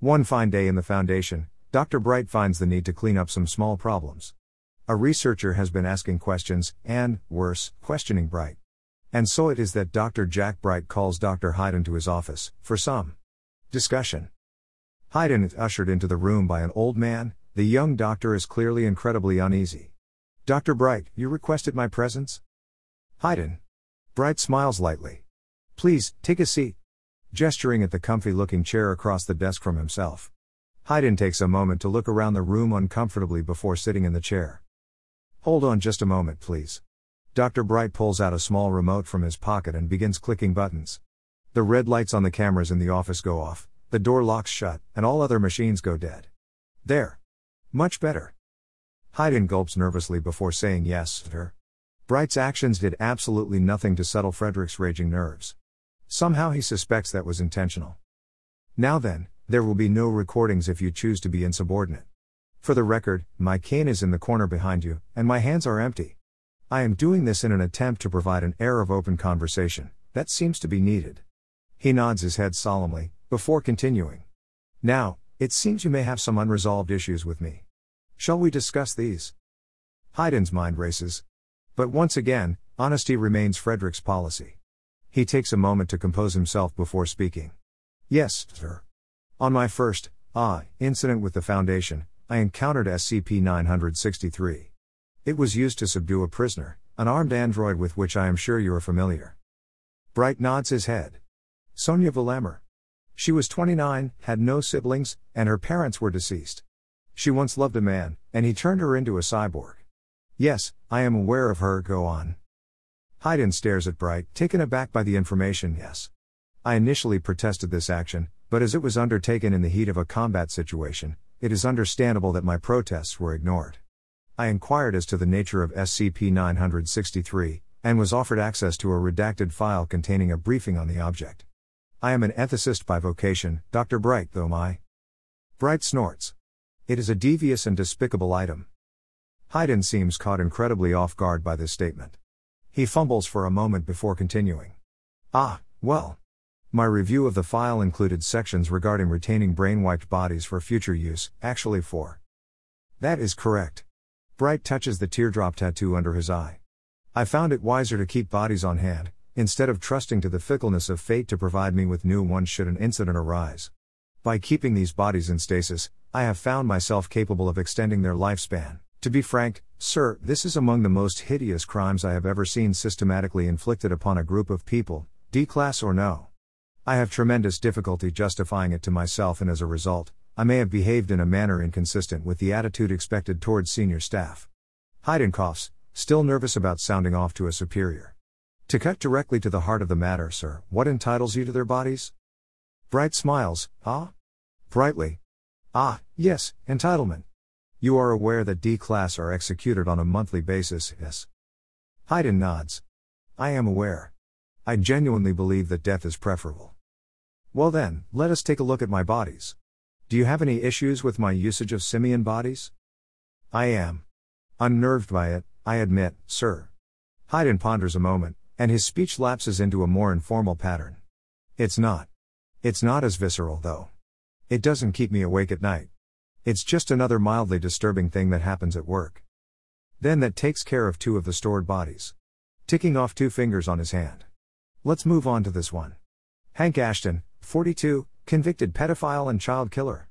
One fine day in the Foundation, Dr. Bright finds the need to clean up some small problems. A researcher has been asking questions, and, worse, questioning Bright. And so it is that Dr. Jack Bright calls Dr. Hayden to his office, for some discussion. Hayden is ushered into the room by an old man, the young doctor is clearly incredibly uneasy. Dr. Bright, you requested my presence? Hayden. Bright smiles lightly. Please, take a seat. Gesturing at the comfy looking chair across the desk from himself. Hayden takes a moment to look around the room uncomfortably before sitting in the chair. Hold on just a moment, please. Dr. Bright pulls out a small remote from his pocket and begins clicking buttons. The red lights on the cameras in the office go off, the door locks shut, and all other machines go dead. There. Much better. Hayden gulps nervously before saying yes, sir. Bright's actions did absolutely nothing to settle Frederick's raging nerves. Somehow he suspects that was intentional. Now then, there will be no recordings if you choose to be insubordinate. For the record, my cane is in the corner behind you, and my hands are empty. I am doing this in an attempt to provide an air of open conversation, that seems to be needed. He nods his head solemnly, before continuing. Now, it seems you may have some unresolved issues with me. Shall we discuss these? Hayden's mind races. But once again, honesty remains Frederick's policy. He takes a moment to compose himself before speaking. Yes, sir. On my first, ah, incident with the Foundation, I encountered SCP 963. It was used to subdue a prisoner, an armed android with which I am sure you are familiar. Bright nods his head. Sonia Valamer. She was 29, had no siblings, and her parents were deceased. She once loved a man, and he turned her into a cyborg. Yes, I am aware of her, go on. Hayden stares at Bright, taken aback by the information, yes. I initially protested this action, but as it was undertaken in the heat of a combat situation, it is understandable that my protests were ignored. I inquired as to the nature of SCP 963, and was offered access to a redacted file containing a briefing on the object. I am an ethicist by vocation, Dr. Bright, though my. Bright snorts. It is a devious and despicable item. Hayden seems caught incredibly off guard by this statement. He fumbles for a moment before continuing. Ah, well. My review of the file included sections regarding retaining brain wiped bodies for future use, actually, for. That is correct. Bright touches the teardrop tattoo under his eye. I found it wiser to keep bodies on hand, instead of trusting to the fickleness of fate to provide me with new ones should an incident arise. By keeping these bodies in stasis, I have found myself capable of extending their lifespan. To be frank, sir, this is among the most hideous crimes I have ever seen systematically inflicted upon a group of people, D class or no. I have tremendous difficulty justifying it to myself, and as a result, I may have behaved in a manner inconsistent with the attitude expected towards senior staff. Hayden coughs, still nervous about sounding off to a superior. To cut directly to the heart of the matter, sir, what entitles you to their bodies? Bright smiles, ah? Brightly. Ah, yes, entitlement. You are aware that D class are executed on a monthly basis, yes? Hayden nods. I am aware. I genuinely believe that death is preferable. Well then, let us take a look at my bodies. Do you have any issues with my usage of simian bodies? I am. Unnerved by it, I admit, sir. Hayden ponders a moment, and his speech lapses into a more informal pattern. It's not. It's not as visceral, though. It doesn't keep me awake at night. It's just another mildly disturbing thing that happens at work. Then that takes care of two of the stored bodies. Ticking off two fingers on his hand. Let's move on to this one. Hank Ashton, 42, convicted pedophile and child killer.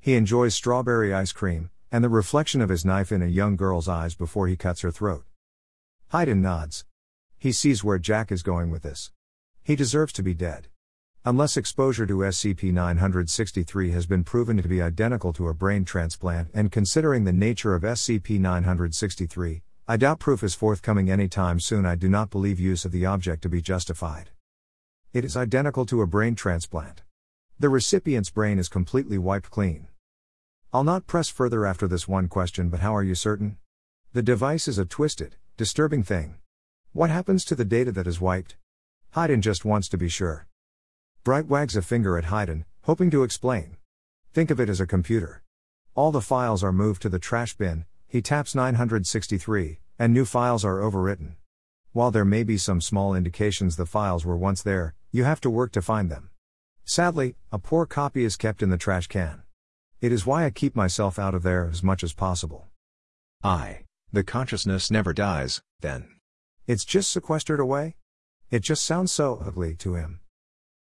He enjoys strawberry ice cream, and the reflection of his knife in a young girl's eyes before he cuts her throat. Hayden nods. He sees where Jack is going with this. He deserves to be dead. Unless exposure to SCP 963 has been proven to be identical to a brain transplant, and considering the nature of SCP 963, I doubt proof is forthcoming anytime soon. I do not believe use of the object to be justified. It is identical to a brain transplant. The recipient's brain is completely wiped clean. I'll not press further after this one question, but how are you certain? The device is a twisted, disturbing thing. What happens to the data that is wiped? Hayden just wants to be sure. Bright wags a finger at Hayden, hoping to explain. Think of it as a computer. All the files are moved to the trash bin, he taps 963, and new files are overwritten. While there may be some small indications the files were once there, you have to work to find them. Sadly, a poor copy is kept in the trash can. It is why I keep myself out of there as much as possible. I. The consciousness never dies, then. It's just sequestered away? It just sounds so ugly to him.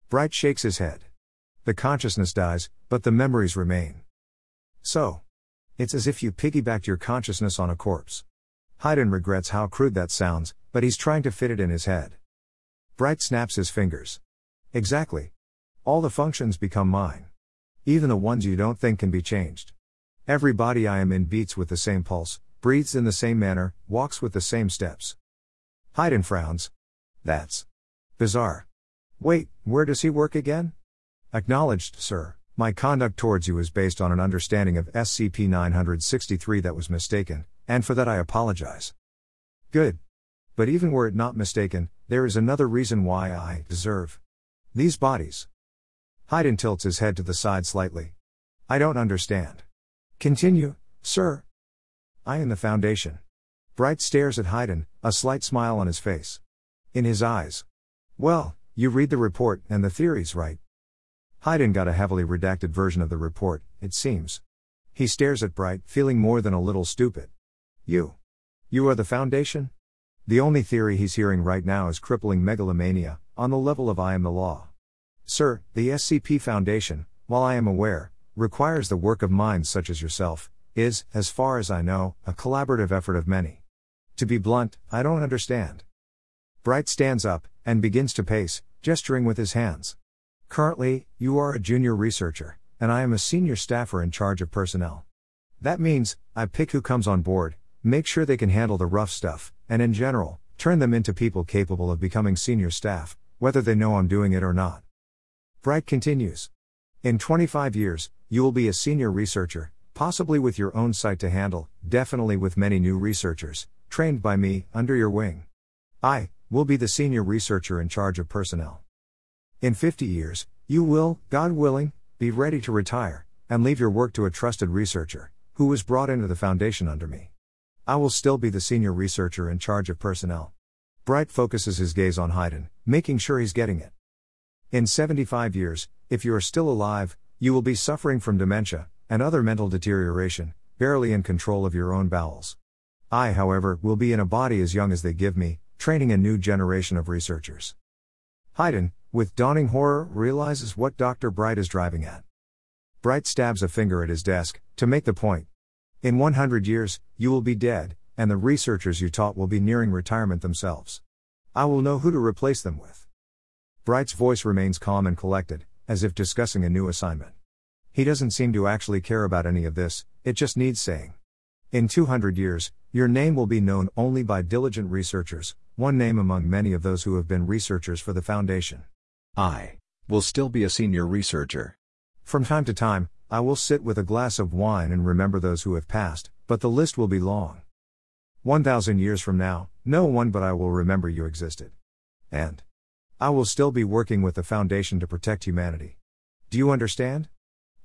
Bright shakes his head. The consciousness dies, but the memories remain. So. It's as if you piggybacked your consciousness on a corpse. Hayden regrets how crude that sounds, but he's trying to fit it in his head. Bright snaps his fingers. Exactly. All the functions become mine. Even the ones you don't think can be changed. Every body I am in beats with the same pulse, breathes in the same manner, walks with the same steps. Hayden frowns. That's bizarre. Wait, where does he work again? Acknowledged, sir. My conduct towards you is based on an understanding of SCP 963 that was mistaken, and for that I apologize. Good. But even were it not mistaken, there is another reason why I deserve these bodies. Hayden tilts his head to the side slightly. I don't understand. Continue, sir. I am the Foundation. Bright stares at Hayden, a slight smile on his face. In his eyes. Well, you read the report and the theory's right? Hayden got a heavily redacted version of the report, it seems. He stares at Bright, feeling more than a little stupid. You. You are the Foundation? The only theory he's hearing right now is crippling megalomania, on the level of I am the law. Sir, the SCP Foundation, while I am aware, requires the work of minds such as yourself, is, as far as I know, a collaborative effort of many. To be blunt, I don't understand. Bright stands up, and begins to pace, gesturing with his hands. Currently, you are a junior researcher, and I am a senior staffer in charge of personnel. That means, I pick who comes on board, make sure they can handle the rough stuff, and in general, turn them into people capable of becoming senior staff, whether they know I'm doing it or not. Bright continues. In 25 years, you will be a senior researcher, possibly with your own site to handle, definitely with many new researchers, trained by me, under your wing. I will be the senior researcher in charge of personnel. In 50 years, you will, God willing, be ready to retire, and leave your work to a trusted researcher, who was brought into the foundation under me. I will still be the senior researcher in charge of personnel. Bright focuses his gaze on Hayden, making sure he's getting it. In 75 years, if you are still alive, you will be suffering from dementia and other mental deterioration, barely in control of your own bowels. I, however, will be in a body as young as they give me, training a new generation of researchers. Hayden, with dawning horror, realizes what Dr. Bright is driving at. Bright stabs a finger at his desk, to make the point. In 100 years, you will be dead, and the researchers you taught will be nearing retirement themselves. I will know who to replace them with. Bright's voice remains calm and collected, as if discussing a new assignment. He doesn't seem to actually care about any of this, it just needs saying. In 200 years, your name will be known only by diligent researchers, one name among many of those who have been researchers for the Foundation. I will still be a senior researcher. From time to time, I will sit with a glass of wine and remember those who have passed, but the list will be long. 1,000 years from now, no one but I will remember you existed. And I will still be working with the Foundation to protect humanity. Do you understand?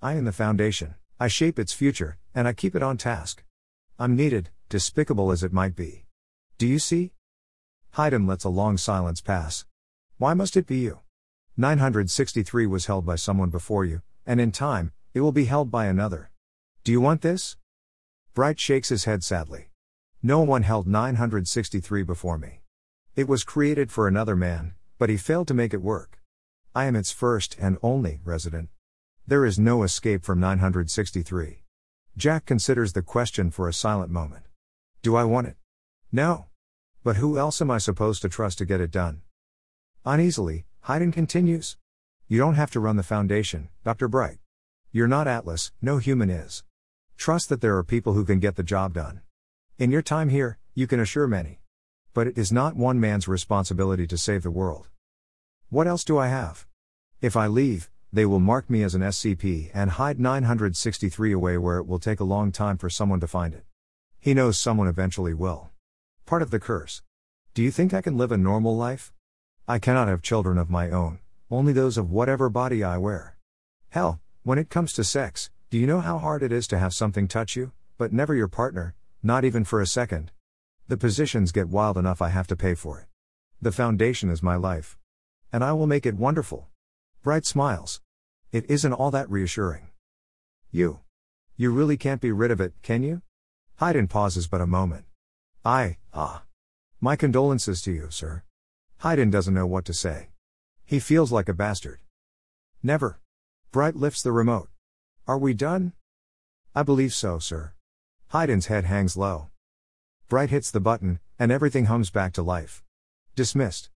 I am the Foundation, I shape its future, and I keep it on task. I'm needed, despicable as it might be. Do you see? Hayden lets a long silence pass. Why must it be you? 963 was held by someone before you, and in time, it will be held by another. Do you want this? Bright shakes his head sadly. No one held 963 before me. It was created for another man, but he failed to make it work. I am its first and only resident. There is no escape from 963. Jack considers the question for a silent moment. Do I want it? No. But who else am I supposed to trust to get it done? Uneasily, Hayden continues. You don't have to run the foundation, Dr. Bright. You're not Atlas, no human is. Trust that there are people who can get the job done. In your time here, you can assure many. But it is not one man's responsibility to save the world. What else do I have? If I leave, they will mark me as an SCP and hide 963 away where it will take a long time for someone to find it. He knows someone eventually will. Part of the curse. Do you think I can live a normal life? I cannot have children of my own, only those of whatever body I wear. Hell, when it comes to sex, do you know how hard it is to have something touch you, but never your partner, not even for a second? The positions get wild enough I have to pay for it. The foundation is my life. And I will make it wonderful. Bright smiles. It isn't all that reassuring. You. You really can't be rid of it, can you? Hayden pauses but a moment. I, ah. My condolences to you, sir. Hayden doesn't know what to say. He feels like a bastard. Never. Bright lifts the remote. Are we done? I believe so, sir. Hayden's head hangs low. Bright hits the button, and everything hums back to life. Dismissed.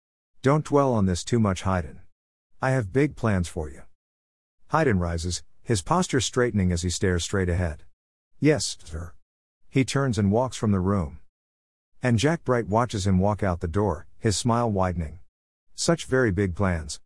Don't dwell on this too much, Hayden. I have big plans for you. Hayden rises, his posture straightening as he stares straight ahead. Yes, sir. He turns and walks from the room. And Jack Bright watches him walk out the door, his smile widening. Such very big plans.